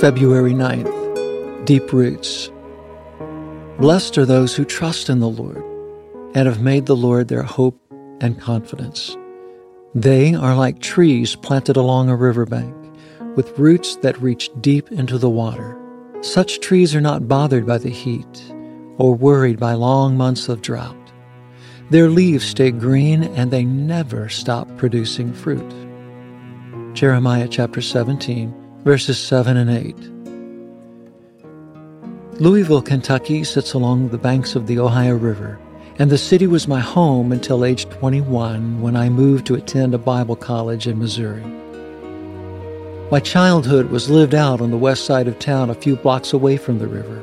February 9th, Deep Roots. Blessed are those who trust in the Lord and have made the Lord their hope and confidence. They are like trees planted along a riverbank, with roots that reach deep into the water. Such trees are not bothered by the heat or worried by long months of drought. Their leaves stay green and they never stop producing fruit. Jeremiah chapter 17, verses 7 and 8. Louisville, Kentucky sits along the banks of the Ohio River, and the city was my home until age 21 when I moved to attend a Bible college in Missouri. My childhood was lived out on the west side of town a few blocks away from the river.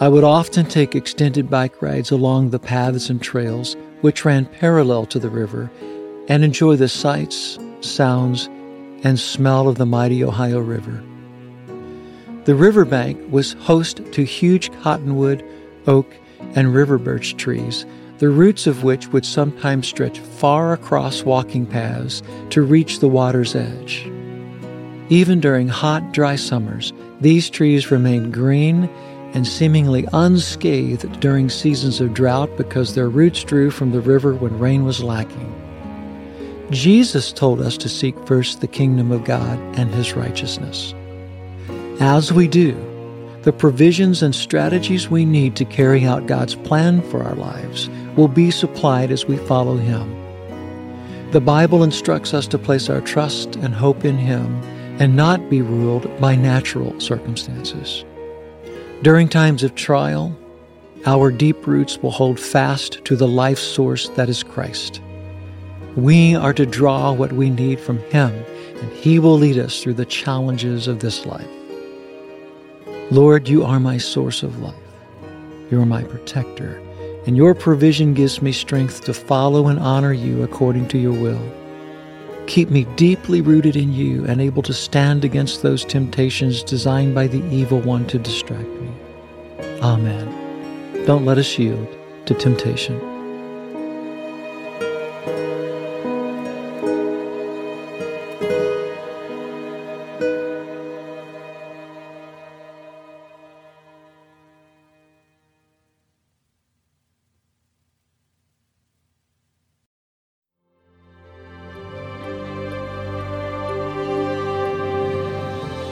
I would often take extended bike rides along the paths and trails which ran parallel to the river and enjoy the sights, sounds, and smell of the mighty Ohio River. The riverbank was host to huge cottonwood, oak, and river birch trees, the roots of which would sometimes stretch far across walking paths to reach the water's edge. Even during hot, dry summers, these trees remained green and seemingly unscathed during seasons of drought because their roots drew from the river when rain was lacking. Jesus told us to seek first the kingdom of God and his righteousness. As we do, the provisions and strategies we need to carry out God's plan for our lives will be supplied as we follow him. The Bible instructs us to place our trust and hope in him and not be ruled by natural circumstances. During times of trial, our deep roots will hold fast to the life source that is Christ. We are to draw what we need from Him, and He will lead us through the challenges of this life. Lord, you are my source of life. You are my protector, and your provision gives me strength to follow and honor you according to your will. Keep me deeply rooted in you and able to stand against those temptations designed by the evil one to distract me. Amen. Don't let us yield to temptation.